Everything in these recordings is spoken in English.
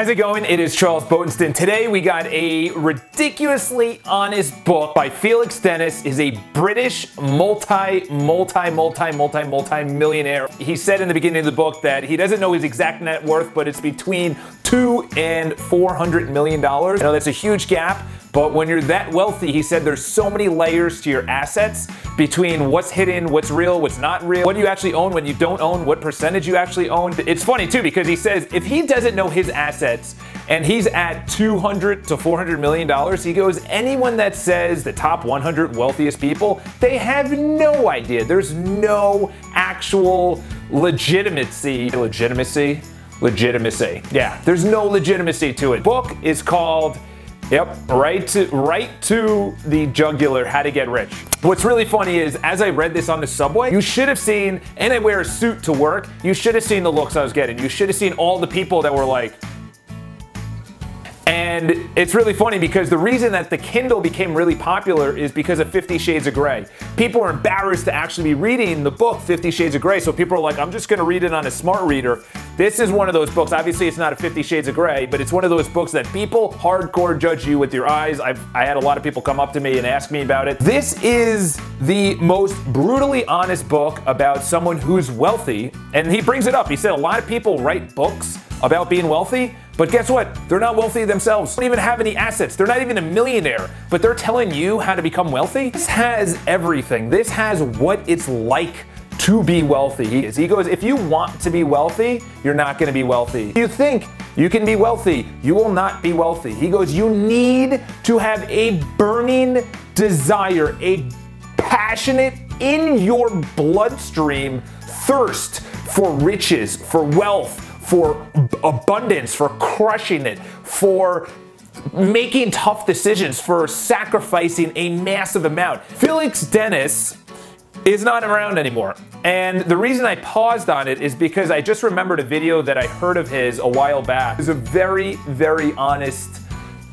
How's it going? It is Charles Botenston. Today we got a ridiculously honest book by Felix Dennis. is a British multi, multi, multi, multi, multi millionaire. He said in the beginning of the book that he doesn't know his exact net worth, but it's between two and four hundred million dollars. I know that's a huge gap, but when you're that wealthy, he said there's so many layers to your assets between what's hidden, what's real, what's not real, what do you actually own, what you don't own, what percentage you actually own. It's funny too because he says if he doesn't know his assets and he's at 200 to 400 million dollars, he goes anyone that says the top 100 wealthiest people, they have no idea. There's no actual legitimacy, legitimacy, legitimacy. Yeah, there's no legitimacy to it. Book is called Yep, right to right to the jugular. How to get rich. What's really funny is, as I read this on the subway, you should have seen, and I wear a suit to work. You should have seen the looks I was getting. You should have seen all the people that were like, and it's really funny because the reason that the Kindle became really popular is because of Fifty Shades of Grey. People are embarrassed to actually be reading the book Fifty Shades of Grey, so people are like, I'm just gonna read it on a smart reader. This is one of those books. Obviously, it's not a Fifty Shades of Grey, but it's one of those books that people hardcore judge you with your eyes. I've, I had a lot of people come up to me and ask me about it. This is the most brutally honest book about someone who's wealthy, and he brings it up. He said a lot of people write books about being wealthy, but guess what? They're not wealthy themselves. They don't even have any assets. They're not even a millionaire, but they're telling you how to become wealthy. This has everything. This has what it's like to be wealthy. He goes, if you want to be wealthy, you're not going to be wealthy. If You think you can be wealthy, you will not be wealthy. He goes, you need to have a burning desire, a passionate in your bloodstream thirst for riches, for wealth, for abundance, for crushing it, for making tough decisions, for sacrificing a massive amount. Felix Dennis is not around anymore. And the reason I paused on it is because I just remembered a video that I heard of his a while back. It was a very, very honest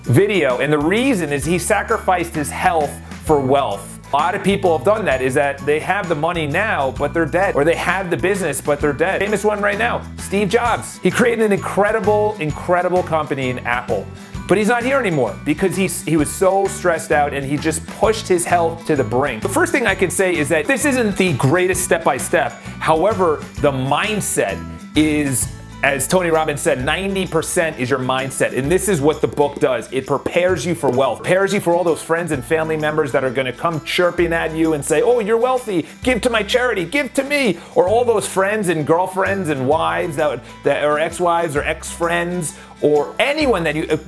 video. And the reason is he sacrificed his health for wealth. A lot of people have done that is that they have the money now, but they're dead. Or they have the business, but they're dead. Famous one right now, Steve Jobs. He created an incredible, incredible company in Apple. But he's not here anymore because he's, he was so stressed out and he just pushed his health to the brink. The first thing I can say is that this isn't the greatest step by step. However, the mindset is as Tony Robbins said, 90% is your mindset. And this is what the book does it prepares you for wealth, prepares you for all those friends and family members that are to come chirping at you and say, Oh, you're wealthy, give to my charity, give to me. Or all those friends and girlfriends and wives that, that are ex wives or ex friends or anyone that you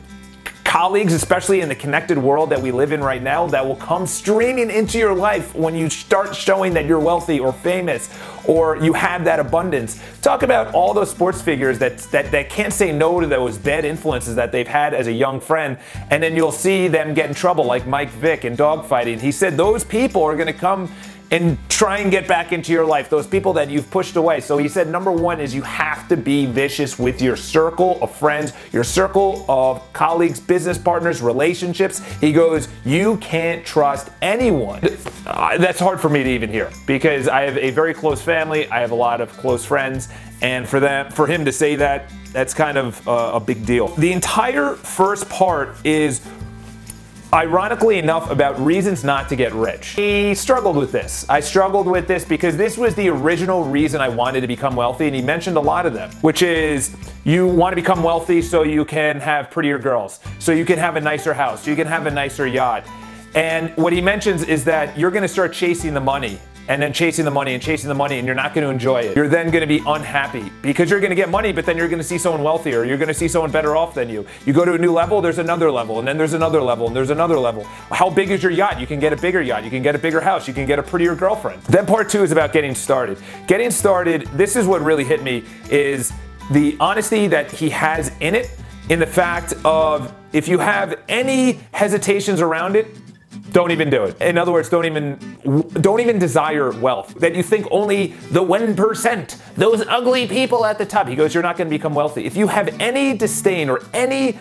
colleagues, especially in the connected world that we live in right now, that will come streaming into your life when you start showing that you're wealthy or famous or you have that abundance. Talk about all those sports figures that, that, that can't say no to those bad influences that they've had as a young friend, and then you'll see them get in trouble, like Mike Vick in dogfighting. He said those people are going to come and try and get back into your life, those people that you've pushed away. So he said, number one is you have to be vicious with your circle of friends, your circle of colleagues, business partners, relationships. He goes, you can't trust anyone. Uh, that's hard for me to even hear because I have a very close family, I have a lot of close friends, and for them, for him to say that, that's kind of uh, a big deal. The entire first part is ironically enough, about reasons not to get rich. He struggled with this. I struggled with this because this was the original reason I wanted to become wealthy, and he mentioned a lot of them, which is you want to become wealthy so you can have prettier girls, so you can have a nicer house, so you can have a nicer yacht. And what he mentions is that you're going to start chasing the money and then chasing the money and chasing the money and you're not going to enjoy it. You're then going to be unhappy because you're going to get money, but then you're going to see someone wealthier. You're going to see someone better off than you. You go to a new level, there's another level, and then there's another level, and there's another level. How big is your yacht? You can get a bigger yacht. You can get a bigger house. You can get a prettier girlfriend. Then part two is about getting started. Getting started, this is what really hit me is the honesty that he has in it in the fact of if you have any hesitations around it, don't even do it. In other words, don't even don't even desire wealth. That you think only the 1%, those ugly people at the top. He goes, you're not going to become wealthy. If you have any disdain or any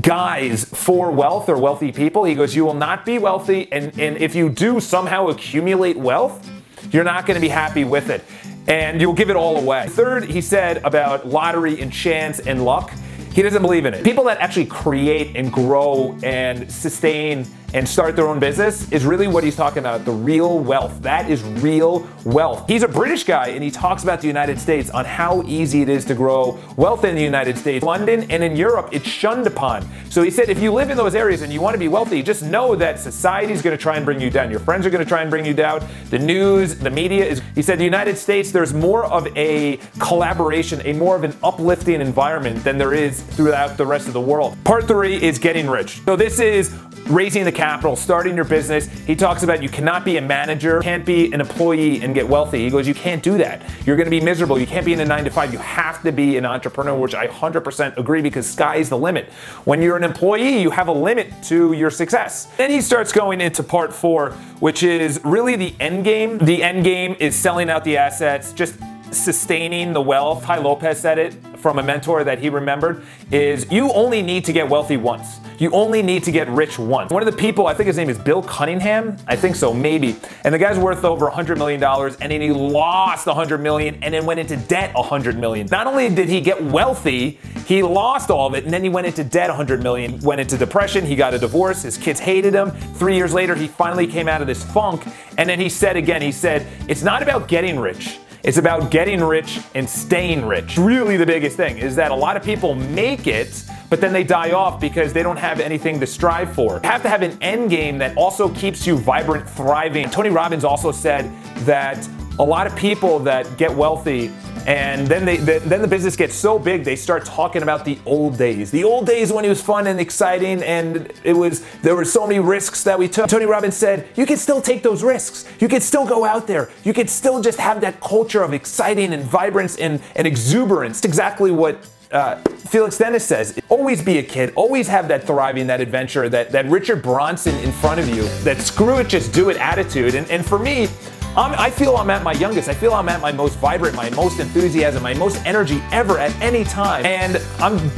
guise for wealth or wealthy people, he goes, you will not be wealthy and and if you do somehow accumulate wealth, you're not going to be happy with it. And you'll give it all away. Third, he said about lottery and chance and luck He doesn't believe in it. People that actually create and grow and sustain and start their own business is really what he's talking about the real wealth. That is real wealth. He's a British guy and he talks about the United States on how easy it is to grow wealth in the United States. London and in Europe, it's shunned upon. So he said if you live in those areas and you want to be wealthy, just know that society is going to try and bring you down. Your friends are going to try and bring you down. The news, the media is. He said the United States, there's more of a collaboration, a more of an uplifting environment than there is throughout the rest of the world. Part three is getting rich. So this is raising the capital, starting your business. He talks about you cannot be a manager, can't be an employee and get wealthy. He goes, you can't do that. You're going to be miserable. You can't be in a nine to five. You have to be an entrepreneur, which I 100% agree because sky is the limit. When you're an employee, you have a limit to your success. Then he starts going into part four, which is really the end game. The end game is selling out the assets, just sustaining the wealth. Tai Lopez said it from a mentor that he remembered is you only need to get wealthy once. You only need to get rich once. One of the people, I think his name is Bill Cunningham. I think so, maybe. And the guy's worth over $100 million and then he lost 100 million and then went into debt 100 million. Not only did he get wealthy, he lost all of it and then he went into debt 100 million. Went into depression, he got a divorce, his kids hated him. Three years later, he finally came out of this funk. And then he said again, he said, it's not about getting rich. It's about getting rich and staying rich. Really, the biggest thing is that a lot of people make it but then they die off because they don't have anything to strive for. You have to have an end game that also keeps you vibrant, thriving. Tony Robbins also said that a lot of people that get wealthy and then they then the business gets so big they start talking about the old days. The old days when it was fun and exciting and it was there were so many risks that we took. Tony robbins said you can still take those risks. You can still go out there. You can still just have that culture of exciting and vibrance and, and exuberance. It's exactly what uh, Felix Dennis says, always be a kid, always have that thriving, that adventure, that, that Richard Branson in front of you, that screw it, just do it attitude. And, and for me, I'm, i feel I'm at my youngest. I feel I'm at my most vibrant, my most enthusiasm, my most energy ever at any time. And I'm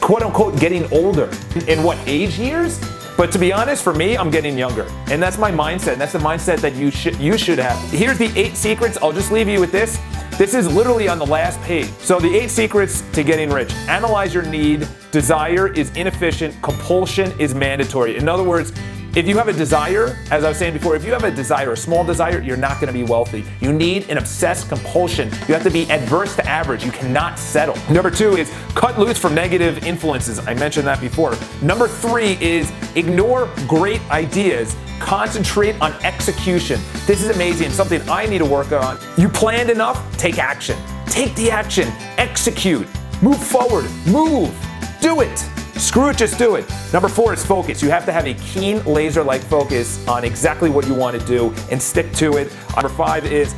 quote unquote getting older. In what age years? But to be honest, for me, I'm getting younger. And that's my mindset. That's the mindset that you should you should have. Here's the eight secrets. I'll just leave you with this. This is literally on the last page. So, the eight secrets to getting rich analyze your need. Desire is inefficient, compulsion is mandatory. In other words, if you have a desire, as I was saying before, if you have a desire, a small desire, you're not going to be wealthy. You need an obsessed compulsion. You have to be adverse to average. You cannot settle. Number two is cut loose from negative influences. I mentioned that before. Number three is ignore great ideas Concentrate on execution. This is amazing, something I need to work on. You planned enough? Take action. Take the action. Execute. Move forward. Move. Do it. Screw it, just do it. Number four is focus. You have to have a keen laser like focus on exactly what you want to do and stick to it. Number five is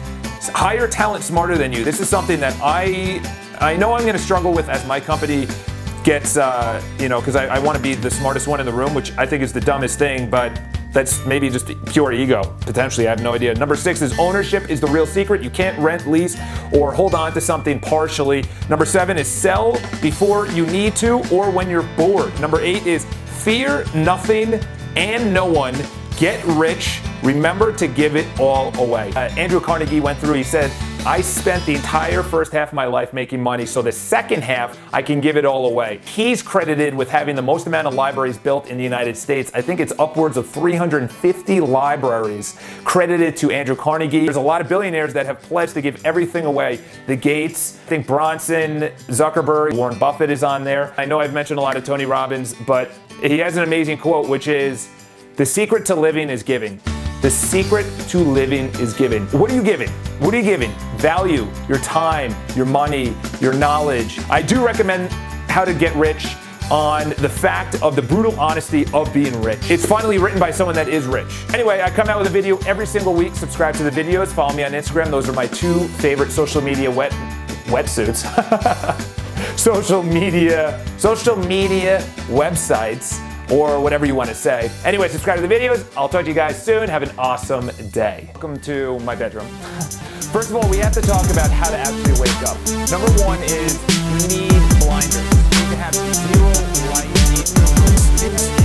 hire talent smarter than you. This is something that I I know I'm going to struggle with as my company gets, uh, you know, because I, I want to be the smartest one in the room, which I think is the dumbest thing, but that's maybe just pure ego, potentially. I have no idea. Number six is ownership is the real secret. You can't rent, lease, or hold on to something partially. Number seven is sell before you need to or when you're bored. Number eight is fear nothing and no one. Get rich. Remember to give it all away. Uh, Andrew Carnegie went through, he said, I spent the entire first half of my life making money, so the second half, I can give it all away. He's credited with having the most amount of libraries built in the United States. I think it's upwards of 350 libraries credited to Andrew Carnegie. There's a lot of billionaires that have pledged to give everything away. The Gates, I think Branson, Zuckerberg, Warren Buffett is on there. I know I've mentioned a lot of Tony Robbins, but he has an amazing quote, which is, the secret to living is giving. The secret to living is giving. What are you giving? What are you giving? Value, your time, your money, your knowledge. I do recommend How to Get Rich on the fact of the brutal honesty of being rich. It's finally written by someone that is rich. Anyway, I come out with a video every single week. Subscribe to the videos, follow me on Instagram. Those are my two favorite social media wet wetsuits. social media, social media websites or whatever you want to say. Anyway, subscribe to the videos. I'll talk to you guys soon. Have an awesome day. Welcome to my bedroom. First of all, we have to talk about how to actually wake up. Number one is you need blinders. You need to have zero light.